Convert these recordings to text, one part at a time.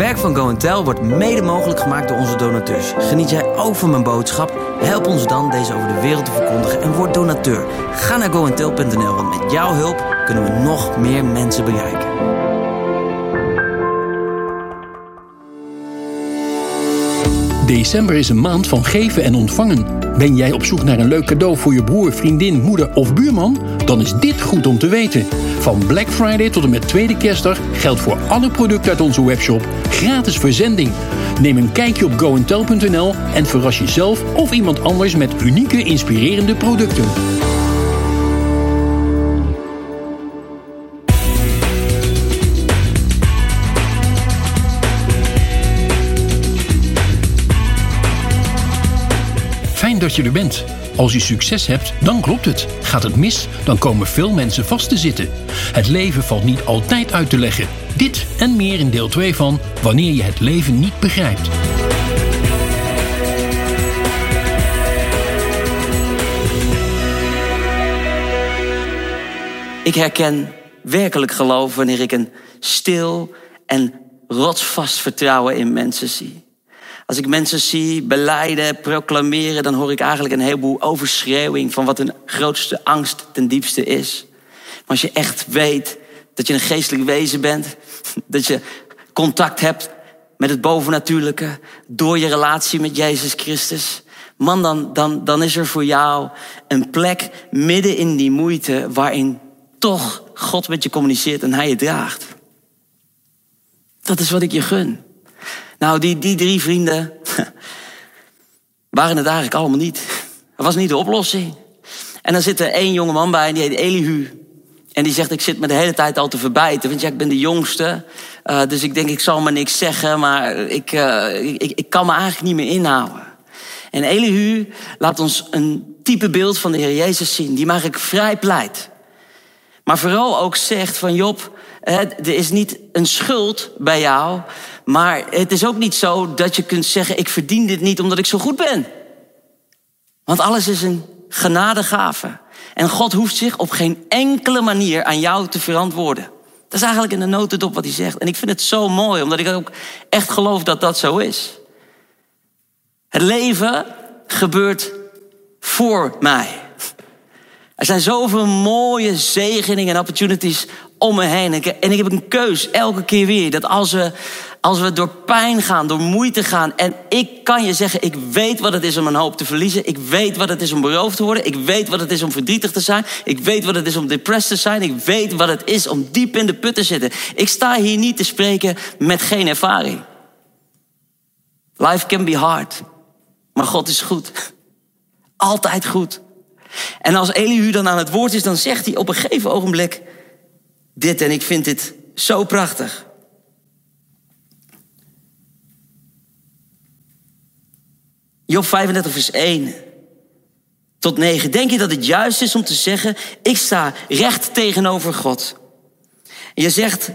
werk van Go Tel wordt mede mogelijk gemaakt door onze donateurs. Geniet jij ook van mijn boodschap? Help ons dan deze over de wereld te verkondigen en word donateur. Ga naar goentel.nl, want met jouw hulp kunnen we nog meer mensen bereiken. December is een maand van geven en ontvangen. Ben jij op zoek naar een leuk cadeau voor je broer, vriendin, moeder of buurman? Dan is dit goed om te weten. Van Black Friday tot en met tweede kerstdag geldt voor alle producten uit onze webshop gratis verzending. Neem een kijkje op goentel.nl en verras jezelf of iemand anders met unieke, inspirerende producten. Dat je er bent. Als je succes hebt, dan klopt het. Gaat het mis, dan komen veel mensen vast te zitten. Het leven valt niet altijd uit te leggen. Dit en meer in deel 2 van Wanneer je het leven niet begrijpt. Ik herken werkelijk geloof wanneer ik een stil en rotsvast vertrouwen in mensen zie. Als ik mensen zie beleiden, proclameren, dan hoor ik eigenlijk een heleboel overschreeuwing van wat hun grootste angst ten diepste is. Maar als je echt weet dat je een geestelijk wezen bent, dat je contact hebt met het bovennatuurlijke door je relatie met Jezus Christus, man, dan, dan, dan is er voor jou een plek midden in die moeite waarin toch God met je communiceert en Hij je draagt. Dat is wat ik je gun. Nou, die, die drie vrienden waren het eigenlijk allemaal niet. Dat was niet de oplossing. En dan zit er één jonge man bij, die heet Elihu. En die zegt, ik zit me de hele tijd al te verbijten. Want ja, ik ben de jongste. Uh, dus ik denk, ik zal maar niks zeggen. Maar ik, uh, ik, ik kan me eigenlijk niet meer inhouden. En Elihu laat ons een type beeld van de Heer Jezus zien. Die maar ik vrij pleit. Maar vooral ook zegt van Job, er is niet een schuld bij jou. Maar het is ook niet zo dat je kunt zeggen: Ik verdien dit niet omdat ik zo goed ben. Want alles is een genadegave. En God hoeft zich op geen enkele manier aan jou te verantwoorden. Dat is eigenlijk in de notendop wat hij zegt. En ik vind het zo mooi, omdat ik ook echt geloof dat dat zo is. Het leven gebeurt voor mij. Er zijn zoveel mooie zegeningen en opportunities om me heen. En ik heb een keus elke keer weer. Dat als we, als we door pijn gaan, door moeite gaan. En ik kan je zeggen, ik weet wat het is om een hoop te verliezen. Ik weet wat het is om beroofd te worden. Ik weet wat het is om verdrietig te zijn. Ik weet wat het is om depressed te zijn. Ik weet wat het is om diep in de put te zitten. Ik sta hier niet te spreken met geen ervaring. Life can be hard. Maar God is goed. Altijd goed. En als Elihu dan aan het woord is, dan zegt hij op een gegeven ogenblik dit. En ik vind dit zo prachtig. Job 35, vers 1 tot 9. Denk je dat het juist is om te zeggen: Ik sta recht tegenover God? Je zegt: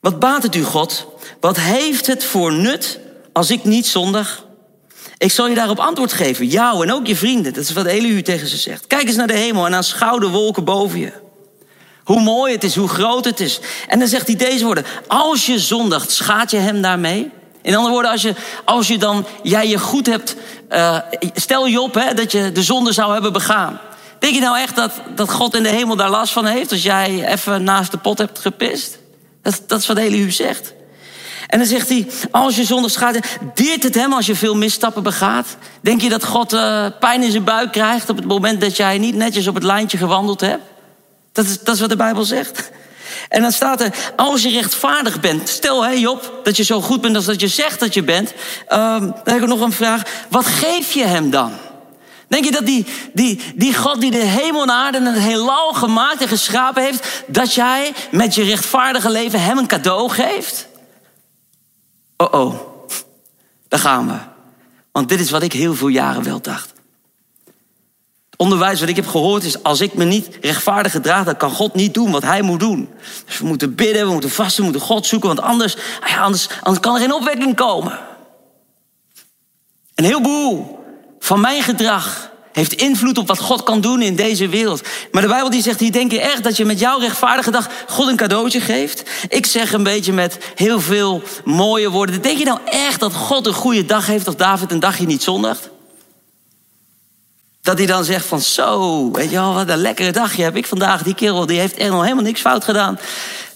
Wat baat het u, God? Wat heeft het voor nut als ik niet zondig? Ik zal je daarop antwoord geven. Jou en ook je vrienden. Dat is wat Elihu tegen ze zegt. Kijk eens naar de hemel en aanschouw de wolken boven je. Hoe mooi het is, hoe groot het is. En dan zegt hij deze woorden. Als je zondigt, schaadt je hem daarmee? In andere woorden, als je, als je dan jij je goed hebt... Uh, stel je op hè, dat je de zonde zou hebben begaan. Denk je nou echt dat, dat God in de hemel daar last van heeft... als jij even naast de pot hebt gepist? Dat, dat is wat Elihu zegt. En dan zegt hij, als je zondig schaadt, deert het hem als je veel misstappen begaat? Denk je dat God uh, pijn in zijn buik krijgt op het moment dat jij niet netjes op het lijntje gewandeld hebt? Dat is, dat is wat de Bijbel zegt. En dan staat er, als je rechtvaardig bent. Stel, hé Job, dat je zo goed bent als dat je zegt dat je bent. Um, dan heb ik nog een vraag. Wat geef je hem dan? Denk je dat die, die, die God die de hemel en aarde en het heelal gemaakt en geschapen heeft... dat jij met je rechtvaardige leven hem een cadeau geeft? Oh oh, daar gaan we. Want dit is wat ik heel veel jaren wel dacht. Het onderwijs wat ik heb gehoord is: als ik me niet rechtvaardig gedraag, dan kan God niet doen wat Hij moet doen. Dus we moeten bidden, we moeten vasten, we moeten God zoeken, want anders, ah anders, anders kan er geen opwekking komen. Een heleboel van mijn gedrag heeft invloed op wat God kan doen in deze wereld. Maar de Bijbel die zegt, hier denk je echt dat je met jouw rechtvaardige dag God een cadeautje geeft? Ik zeg een beetje met heel veel mooie woorden. Denk je nou echt dat God een goede dag heeft als David een dagje niet zondigt? Dat hij dan zegt van zo, weet je wel, wat een lekkere dagje heb ik vandaag. Die kerel die heeft echt nog helemaal niks fout gedaan.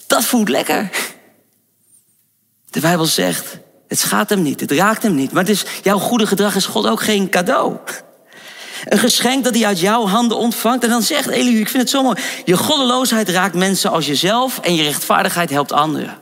Dat voelt lekker. De Bijbel zegt, het schaadt hem niet, het raakt hem niet. Maar is, jouw goede gedrag is God ook geen cadeau. Een geschenk dat hij uit jouw handen ontvangt. En dan zegt Elihu, ik vind het zo mooi. Je goddeloosheid raakt mensen als jezelf en je rechtvaardigheid helpt anderen.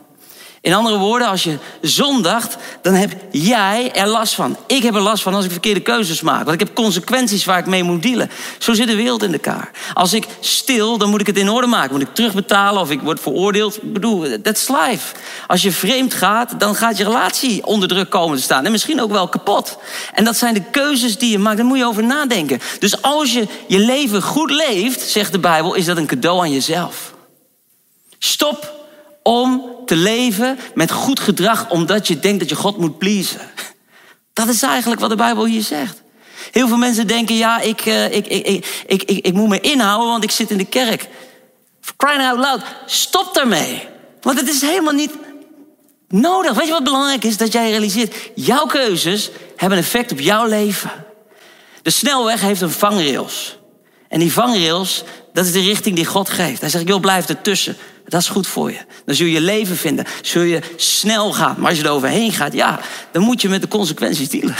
In andere woorden, als je zondigt, dan heb jij er last van. Ik heb er last van als ik verkeerde keuzes maak. Want ik heb consequenties waar ik mee moet dealen. Zo zit de wereld in elkaar. Als ik stil, dan moet ik het in orde maken. Moet ik terugbetalen of ik word veroordeeld. Ik bedoel, that's life. Als je vreemd gaat, dan gaat je relatie onder druk komen te staan. En misschien ook wel kapot. En dat zijn de keuzes die je maakt. Daar moet je over nadenken. Dus als je je leven goed leeft, zegt de Bijbel, is dat een cadeau aan jezelf. Stop om te leven met goed gedrag omdat je denkt dat je God moet pleasen. Dat is eigenlijk wat de Bijbel hier zegt. Heel veel mensen denken, ja, ik, ik, ik, ik, ik, ik, ik moet me inhouden, want ik zit in de kerk. Crying out loud, stop daarmee. Want het is helemaal niet nodig. Weet je wat belangrijk is? Dat jij realiseert, jouw keuzes hebben effect op jouw leven. De snelweg heeft een vangrails. En die vangrails, dat is de richting die God geeft. Hij zegt, joh, blijf ertussen. Dat is goed voor je. Dan zul je leven vinden. Zul je snel gaan. Maar als je er overheen gaat, ja, dan moet je met de consequenties dealen.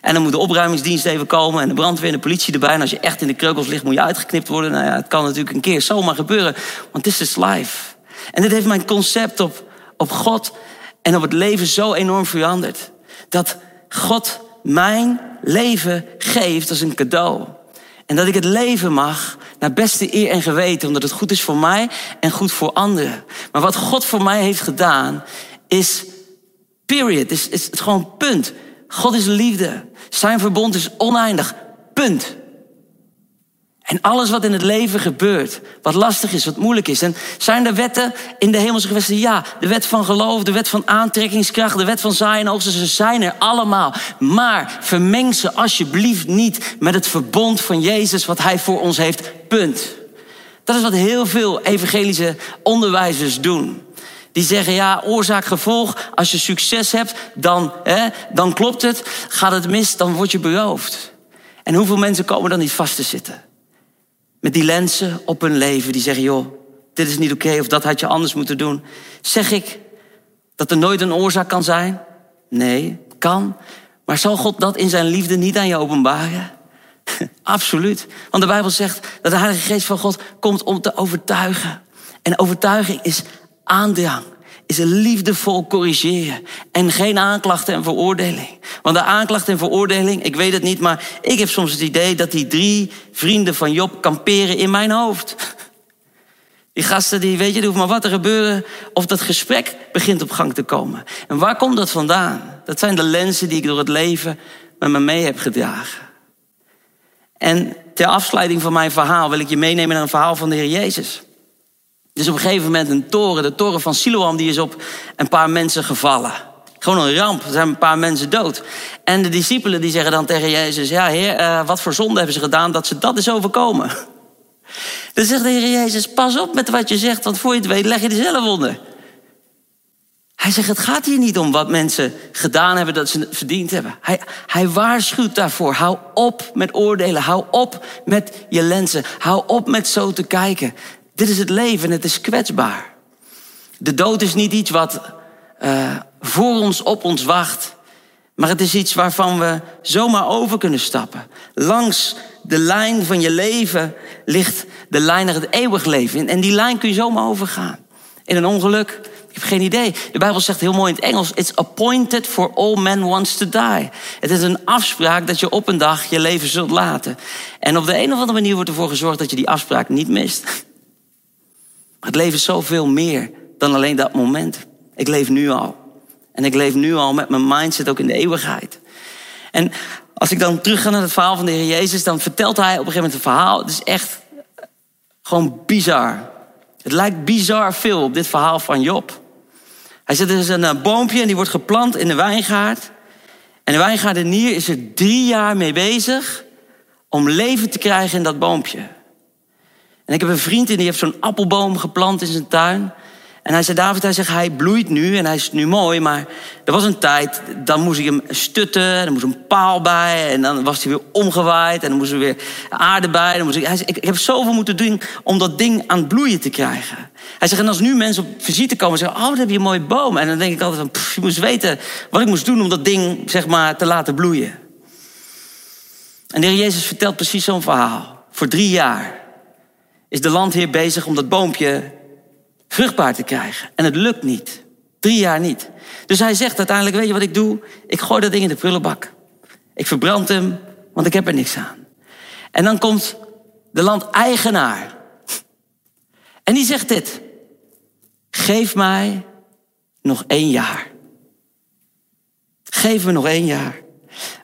En dan moet de opruimingsdienst even komen en de brandweer en de politie erbij. En als je echt in de kreukels ligt, moet je uitgeknipt worden. Nou ja, het kan natuurlijk een keer zomaar gebeuren. Want dit is life. En dit heeft mijn concept op, op God en op het leven zo enorm veranderd. Dat God mijn leven geeft als een cadeau. En dat ik het leven mag naar beste eer en geweten, omdat het goed is voor mij en goed voor anderen. Maar wat God voor mij heeft gedaan, is period, is, is het gewoon punt. God is liefde. Zijn verbond is oneindig. Punt. En alles wat in het leven gebeurt, wat lastig is, wat moeilijk is. En zijn er wetten in de hemelse gewesten? Ja, de wet van geloof, de wet van aantrekkingskracht, de wet van zaaien en ze zijn er allemaal. Maar vermeng ze alsjeblieft niet met het verbond van Jezus, wat Hij voor ons heeft. Punt. Dat is wat heel veel evangelische onderwijzers doen. Die zeggen, ja, oorzaak, gevolg. Als je succes hebt, dan, hè, dan klopt het. Gaat het mis, dan word je beroofd. En hoeveel mensen komen dan niet vast te zitten? Met die lenzen op hun leven. Die zeggen, joh, dit is niet oké of dat had je anders moeten doen. Zeg ik dat er nooit een oorzaak kan zijn? Nee, kan. Maar zal God dat in zijn liefde niet aan je openbaren? Absoluut. Want de Bijbel zegt dat de Heilige Geest van God komt om te overtuigen. En overtuiging is aandrang is een liefdevol corrigeren. En geen aanklacht en veroordeling. Want de aanklacht en veroordeling, ik weet het niet, maar ik heb soms het idee dat die drie vrienden van Job kamperen in mijn hoofd. Die gasten, die weet je, er maar wat te gebeuren of dat gesprek begint op gang te komen. En waar komt dat vandaan? Dat zijn de lenzen die ik door het leven met me mee heb gedragen. En ter afsluiting van mijn verhaal wil ik je meenemen naar een verhaal van de Heer Jezus. Dus op een gegeven moment een toren, de toren van Siloam, die is op een paar mensen gevallen. Gewoon een ramp, er zijn een paar mensen dood. En de discipelen die zeggen dan tegen Jezus, ja heer, uh, wat voor zonde hebben ze gedaan dat ze dat is overkomen? Dan zegt de Heer Jezus, pas op met wat je zegt, want voor je het weet leg je er zelf onder. Hij zegt, het gaat hier niet om wat mensen gedaan hebben dat ze verdiend hebben. Hij, hij waarschuwt daarvoor. Hou op met oordelen. Hou op met je lenzen. Hou op met zo te kijken. Dit is het leven, het is kwetsbaar. De dood is niet iets wat uh, voor ons op ons wacht. Maar het is iets waarvan we zomaar over kunnen stappen. Langs de lijn van je leven ligt de lijn naar het eeuwig leven. En die lijn kun je zomaar overgaan. In een ongeluk, ik heb geen idee. De Bijbel zegt heel mooi in het Engels: It's appointed for all men once to die. Het is een afspraak dat je op een dag je leven zult laten. En op de een of andere manier wordt ervoor gezorgd dat je die afspraak niet mist. Het leven is zoveel meer dan alleen dat moment. Ik leef nu al. En ik leef nu al met mijn mindset ook in de eeuwigheid. En als ik dan terug ga naar het verhaal van de Heer Jezus, dan vertelt hij op een gegeven moment een verhaal. Het is echt gewoon bizar. Het lijkt bizar veel op dit verhaal van Job. Hij zit dus een boompje en die wordt geplant in de wijngaard. En de wijngaardenier is er drie jaar mee bezig om leven te krijgen in dat boompje. En ik heb een vriend en die heeft zo'n appelboom geplant in zijn tuin. En hij zei, David, hij zegt, hij bloeit nu en hij is nu mooi. Maar er was een tijd, dan moest ik hem stutten. En dan moest een paal bij. En dan was hij weer omgewaaid. En dan moest er weer aarde bij. Dan moest ik, hij zei, ik heb zoveel moeten doen om dat ding aan het bloeien te krijgen. Hij zegt, en als nu mensen op visite komen en zeggen... oh, wat heb je een mooie boom. En dan denk ik altijd van, je moest weten wat ik moest doen... om dat ding, zeg maar, te laten bloeien. En de Heer Jezus vertelt precies zo'n verhaal. Voor drie jaar is de landheer bezig om dat boompje vruchtbaar te krijgen. En het lukt niet. Drie jaar niet. Dus hij zegt uiteindelijk, weet je wat ik doe? Ik gooi dat ding in de prullenbak. Ik verbrand hem, want ik heb er niks aan. En dan komt de landeigenaar. En die zegt dit. Geef mij nog één jaar. Geef me nog één jaar.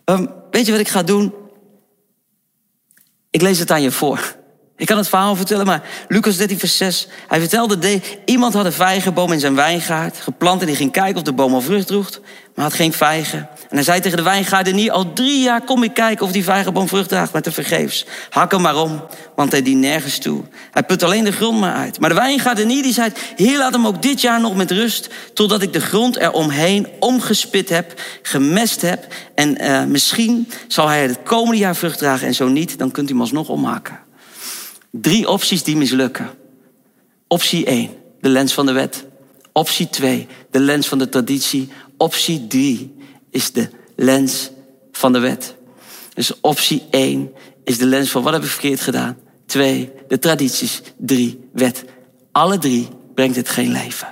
Um, weet je wat ik ga doen? Ik lees het aan je voor. Ik kan het verhaal vertellen, maar Lucas 13, vers 6. Hij vertelde, de, iemand had een vijgenboom in zijn wijngaard geplant... en die ging kijken of de boom al vrucht droeg, maar had geen vijgen. En hij zei tegen de wijngaardenier... al drie jaar kom ik kijken of die vijgenboom vrucht draagt, te vergeefs. Hak hem maar om, want hij dient nergens toe. Hij put alleen de grond maar uit. Maar de wijngaardenier die zei... heer, laat hem ook dit jaar nog met rust... totdat ik de grond eromheen omgespit heb, gemest heb... en uh, misschien zal hij het komende jaar vrucht dragen... en zo niet, dan kunt u hem alsnog omhakken. Drie opties die mislukken. Optie 1, de lens van de wet. Optie 2, de lens van de traditie. Optie 3 is de lens van de wet. Dus optie 1 is de lens van wat heb ik verkeerd gedaan. 2, de tradities. 3, wet. Alle drie brengt het geen leven.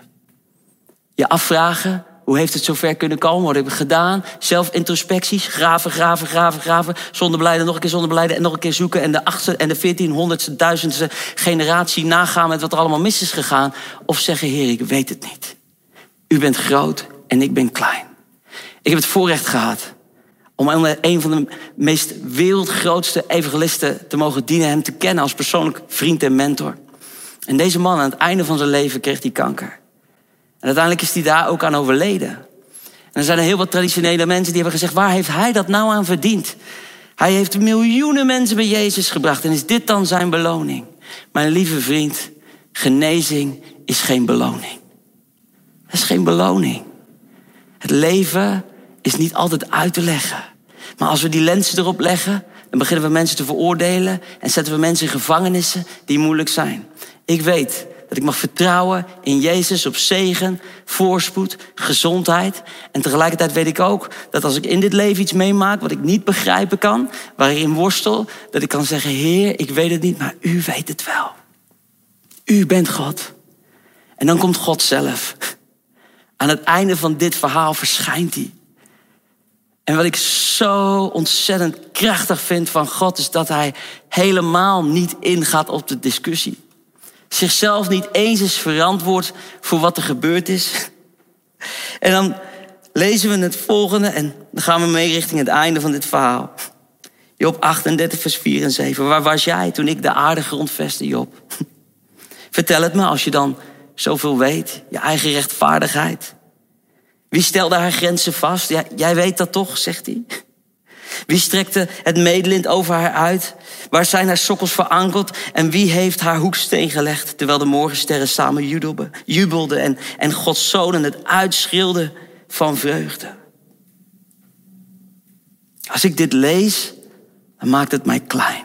Je afvragen, hoe heeft het zover kunnen komen? Wat heb ik gedaan? Zelfintrospecties, graven, graven, graven, graven. Zonder beleiden, nog een keer zonder beleiden en nog een keer zoeken. En de achtste en de veertienhonderdste, duizendste generatie nagaan met wat er allemaal mis is gegaan. Of zeggen, Heer, ik weet het niet. U bent groot en ik ben klein. Ik heb het voorrecht gehad om een van de meest wereldgrootste evangelisten te mogen dienen. Hem te kennen als persoonlijk vriend en mentor. En deze man aan het einde van zijn leven kreeg hij kanker. En uiteindelijk is hij daar ook aan overleden. En er zijn heel wat traditionele mensen die hebben gezegd: waar heeft hij dat nou aan verdiend? Hij heeft miljoenen mensen bij Jezus gebracht. En is dit dan zijn beloning? Mijn lieve vriend, genezing is geen beloning. Dat is geen beloning. Het leven is niet altijd uit te leggen. Maar als we die lenzen erop leggen, dan beginnen we mensen te veroordelen en zetten we mensen in gevangenissen die moeilijk zijn. Ik weet dat ik mag vertrouwen in Jezus op zegen, voorspoed, gezondheid. En tegelijkertijd weet ik ook dat als ik in dit leven iets meemaak wat ik niet begrijpen kan, waar ik in worstel, dat ik kan zeggen: Heer, ik weet het niet, maar u weet het wel. U bent God. En dan komt God zelf. Aan het einde van dit verhaal verschijnt hij. En wat ik zo ontzettend krachtig vind van God is dat hij helemaal niet ingaat op de discussie zichzelf niet eens is verantwoord voor wat er gebeurd is. En dan lezen we het volgende en dan gaan we mee richting het einde van dit verhaal. Job 38, vers 4 en 7. Waar was jij toen ik de aarde grondvestte, Job? Vertel het me als je dan zoveel weet. Je eigen rechtvaardigheid. Wie stelde haar grenzen vast? Jij weet dat toch, zegt hij. Wie strekte het medelint over haar uit? Waar zijn haar sokkels verankerd? En wie heeft haar hoeksteen gelegd? Terwijl de morgensterren samen jubelden en, en Gods zonen het uitschreeuwden van vreugde. Als ik dit lees, dan maakt het mij klein.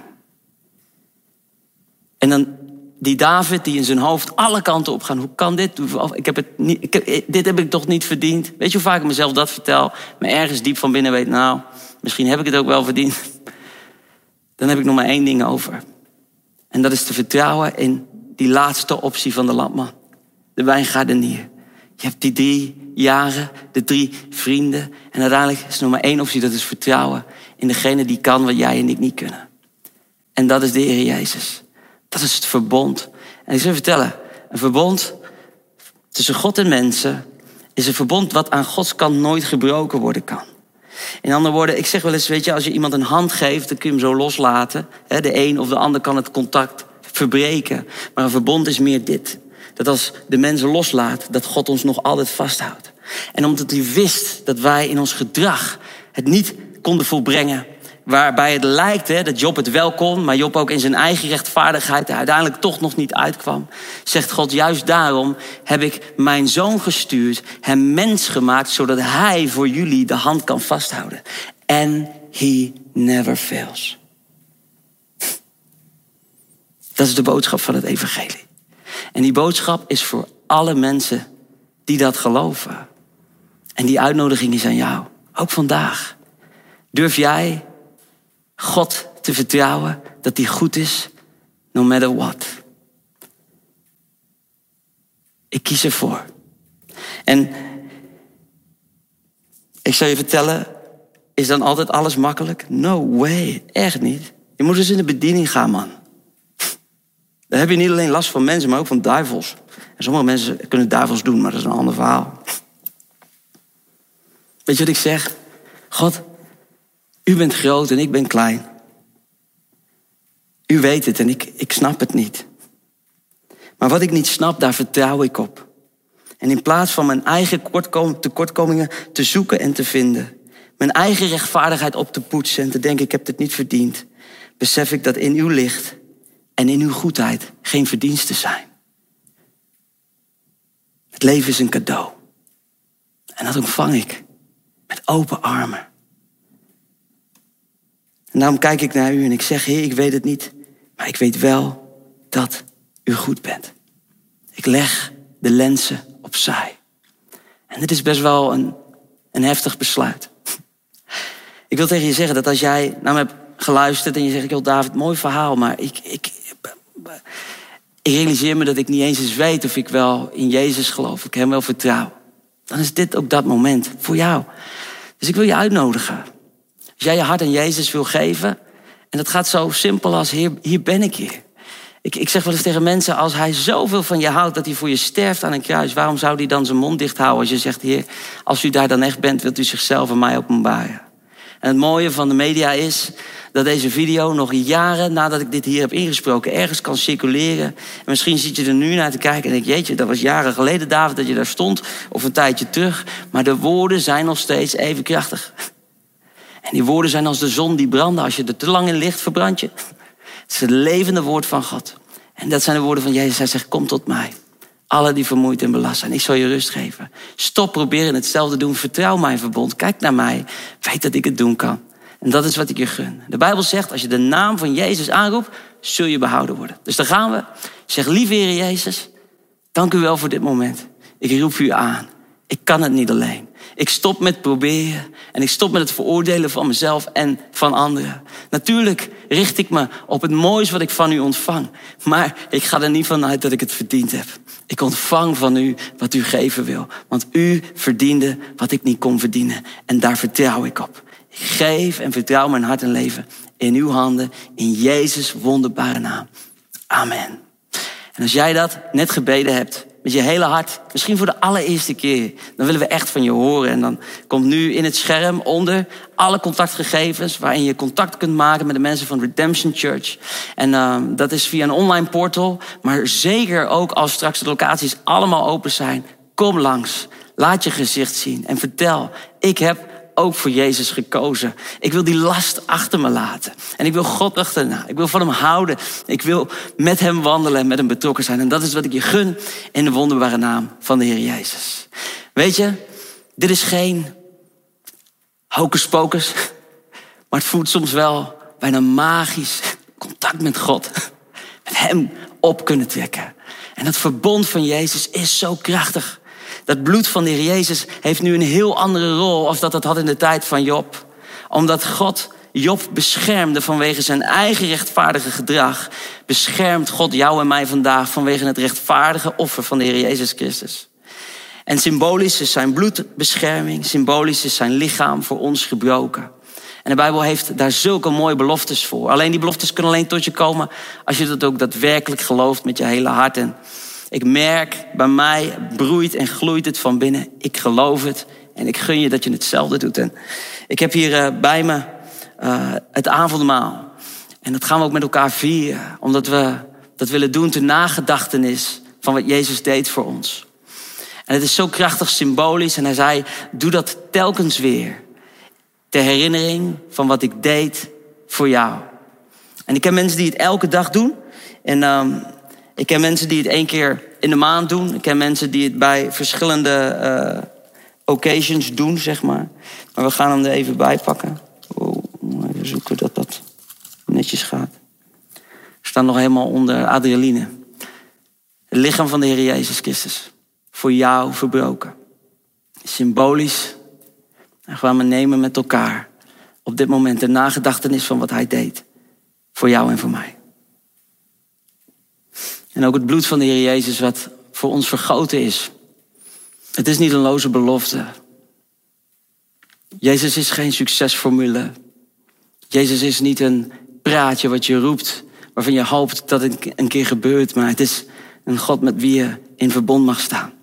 En dan die David die in zijn hoofd alle kanten op gaan. Hoe kan dit? Ik heb het niet, heb, dit heb ik toch niet verdiend? Weet je hoe vaak ik mezelf dat vertel? Maar ergens diep van binnen weet, nou, misschien heb ik het ook wel verdiend. Dan heb ik nog maar één ding over. En dat is te vertrouwen in die laatste optie van de landman. De wijngaardenier. Je hebt die drie jaren, de drie vrienden. En uiteindelijk is er nog maar één optie, dat is vertrouwen in degene die kan wat jij en ik niet kunnen. En dat is de Heer Jezus. Dat is het verbond. En ik zal je vertellen, een verbond tussen God en mensen is een verbond wat aan Gods kant nooit gebroken worden kan. In andere woorden, ik zeg wel eens, weet je, als je iemand een hand geeft, dan kun je hem zo loslaten. De een of de ander kan het contact verbreken. Maar een verbond is meer dit. Dat als de mensen loslaat, dat God ons nog altijd vasthoudt. En omdat hij wist dat wij in ons gedrag het niet konden volbrengen, waarbij het lijkt hè, dat Job het wel kon, maar Job ook in zijn eigen rechtvaardigheid uiteindelijk toch nog niet uitkwam, zegt God, juist daarom heb ik mijn zoon gestuurd, hem mens gemaakt, zodat hij voor jullie de hand kan vasthouden. En he never fails. Dat is de boodschap van het evangelie. En die boodschap is voor alle mensen die dat geloven. En die uitnodiging is aan jou, ook vandaag. Durf jij God te vertrouwen dat hij goed is, no matter what? Ik kies ervoor. En ik zal je vertellen, is dan altijd alles makkelijk? No way, echt niet. Je moet eens in de bediening gaan, man. Dan heb je niet alleen last van mensen, maar ook van duivels. En sommige mensen kunnen duivels doen, maar dat is een ander verhaal. Weet je wat ik zeg? God, u bent groot en ik ben klein. U weet het en ik, ik snap het niet. Maar wat ik niet snap, daar vertrouw ik op. En in plaats van mijn eigen tekortkomingen te zoeken en te vinden, mijn eigen rechtvaardigheid op te poetsen en te denken ik heb het niet verdiend, besef ik dat in uw licht en in uw goedheid geen verdiensten zijn. Het leven is een cadeau. En dat ontvang ik met open armen. En daarom kijk ik naar u en ik zeg, Heer, ik weet het niet, maar ik weet wel dat u goed bent. Ik leg de lenzen opzij. En dit is best wel een, een heftig besluit. Ik wil tegen je zeggen dat als jij naar me hebt geluisterd en je zegt, joh David, mooi verhaal, maar ik, ik, ik realiseer me dat ik niet eens eens weet of ik wel in Jezus geloof, of ik hem wel vertrouw. Dan is dit ook dat moment voor jou. Dus ik wil je uitnodigen. Als jij je hart aan Jezus wil geven, en dat gaat zo simpel als hier, hier ben ik hier. Ik, ik zeg wel eens tegen mensen, als hij zoveel van je houdt dat hij voor je sterft aan een kruis, waarom zou hij dan zijn mond dicht houden als je zegt, Heer, als u daar dan echt bent, wilt u zichzelf en mij openbaren? En het mooie van de media is dat deze video nog jaren nadat ik dit hier heb ingesproken ergens kan circuleren. En misschien zit je er nu naar te kijken en denk jeetje, dat was jaren geleden David dat je daar stond of een tijdje terug. Maar de woorden zijn nog steeds even krachtig. En die woorden zijn als de zon die branden. Als je er te lang in ligt, verbrand je. Het is het levende woord van God. En dat zijn de woorden van Jezus. Hij zegt, kom tot mij. Alle die vermoeid en belast zijn. Ik zal je rust geven. Stop proberen hetzelfde te doen. Vertrouw mijn verbond. Kijk naar mij. Weet dat ik het doen kan. En dat is wat ik je gun. De Bijbel zegt, als je de naam van Jezus aanroept, zul je behouden worden. Dus daar gaan we. Zeg, lieve Heer Jezus, dank u wel voor dit moment. Ik roep u aan. Ik kan het niet alleen. Ik stop met proberen en ik stop met het veroordelen van mezelf en van anderen. Natuurlijk richt ik me op het moois wat ik van u ontvang. Maar ik ga er niet vanuit dat ik het verdiend heb. Ik ontvang van u wat u geven wil. Want u verdiende wat ik niet kon verdienen. En daar vertrouw ik op. Ik geef en vertrouw mijn hart en leven in uw handen. In Jezus wonderbare naam. Amen. En als jij dat net gebeden hebt, met je hele hart, misschien voor de allereerste keer, dan willen we echt van je horen. En dan komt nu in het scherm onder alle contactgegevens waarin je contact kunt maken met de mensen van Redemption Church. En uh, dat is via een online portal, maar zeker ook als straks de locaties allemaal open zijn. Kom langs, laat je gezicht zien en vertel, ik heb ook voor Jezus gekozen. Ik wil die last achter me laten. En ik wil God achterna. Ik wil van hem houden. Ik wil met hem wandelen en met hem betrokken zijn. En dat is wat ik je gun in de wonderbare naam van de Heer Jezus. Weet je, dit is geen hocus pocus. Maar het voelt soms wel bijna magisch contact met God. Met hem op kunnen trekken. En dat verbond van Jezus is zo krachtig. Dat bloed van de Heer Jezus heeft nu een heel andere rol als dat het had in de tijd van Job. Omdat God Job beschermde vanwege zijn eigen rechtvaardige gedrag, beschermt God jou en mij vandaag vanwege het rechtvaardige offer van de Heer Jezus Christus. En symbolisch is zijn bloedbescherming, symbolisch is zijn lichaam voor ons gebroken. En de Bijbel heeft daar zulke mooie beloftes voor. Alleen die beloftes kunnen alleen tot je komen als je dat ook daadwerkelijk gelooft met je hele hart. En ik merk bij mij broeit en gloeit het van binnen. Ik geloof het en ik gun je dat je hetzelfde doet. En ik heb hier uh, bij me uh, het avondmaal. En dat gaan we ook met elkaar vieren, omdat we dat willen doen ter nagedachtenis van wat Jezus deed voor ons. En het is zo krachtig symbolisch en hij zei, doe dat telkens weer. Ter herinnering van wat ik deed voor jou. En ik ken mensen die het elke dag doen. En um, ik ken mensen die het één keer in de maand doen. Ik ken mensen die het bij verschillende uh, occasions doen, zeg maar. Maar we gaan hem er even bij pakken. Oh, even zoeken dat dat netjes gaat. We staan nog helemaal onder adrenaline. Het lichaam van de Heer Jezus Christus. Voor jou verbroken. Symbolisch. En gaan we nemen met elkaar. Op dit moment de nagedachtenis van wat hij deed. Voor jou en voor mij. En ook het bloed van de Heer Jezus wat voor ons vergoten is. Het is niet een loze belofte. Jezus is geen succesformule. Jezus is niet een praatje wat je roept, waarvan je hoopt dat het een keer gebeurt. Maar het is een God met wie je in verbond mag staan.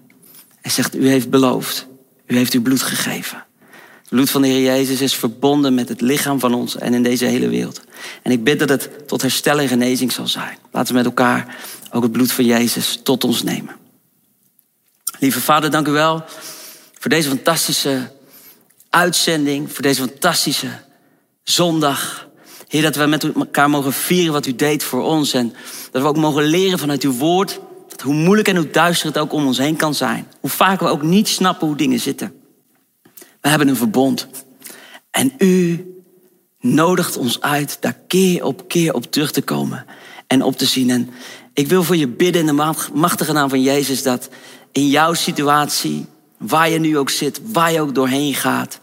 Hij zegt, u heeft beloofd. U heeft uw bloed gegeven. Bloed van de Heer Jezus is verbonden met het lichaam van ons en in deze hele wereld. En ik bid dat het tot herstel en genezing zal zijn. Laten we met elkaar ook het bloed van Jezus tot ons nemen. Lieve Vader, dank u wel voor deze fantastische uitzending, voor deze fantastische zondag. Heer, dat we met elkaar mogen vieren wat u deed voor ons. En dat we ook mogen leren vanuit uw woord. Dat hoe moeilijk en hoe duister het ook om ons heen kan zijn. Hoe vaak we ook niet snappen hoe dingen zitten. We hebben een verbond. En u nodigt ons uit daar keer op keer op terug te komen en op te zien. En ik wil voor je bidden in de machtige naam van Jezus dat in jouw situatie, waar je nu ook zit, waar je ook doorheen gaat,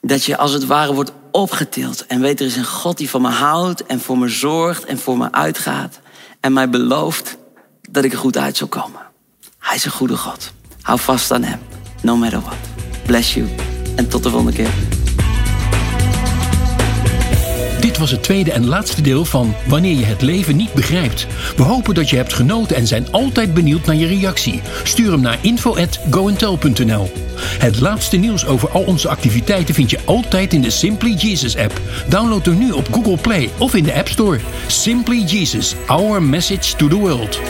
dat je als het ware wordt opgetild en weet er is een God die van me houdt en voor me zorgt en voor me uitgaat en mij belooft dat ik er goed uit zal komen. Hij is een goede God. Hou vast aan hem, no matter what. Bless you en tot de volgende keer. Dit was het tweede en laatste deel van Wanneer je het leven niet begrijpt. We hopen dat je hebt genoten en zijn altijd benieuwd naar je reactie. Stuur hem naar info@goentel.nl. Het laatste nieuws over al onze activiteiten vind je altijd in de Simply Jesus app. Download hem nu op Google Play of in de App Store. Simply Jesus, our message to the world.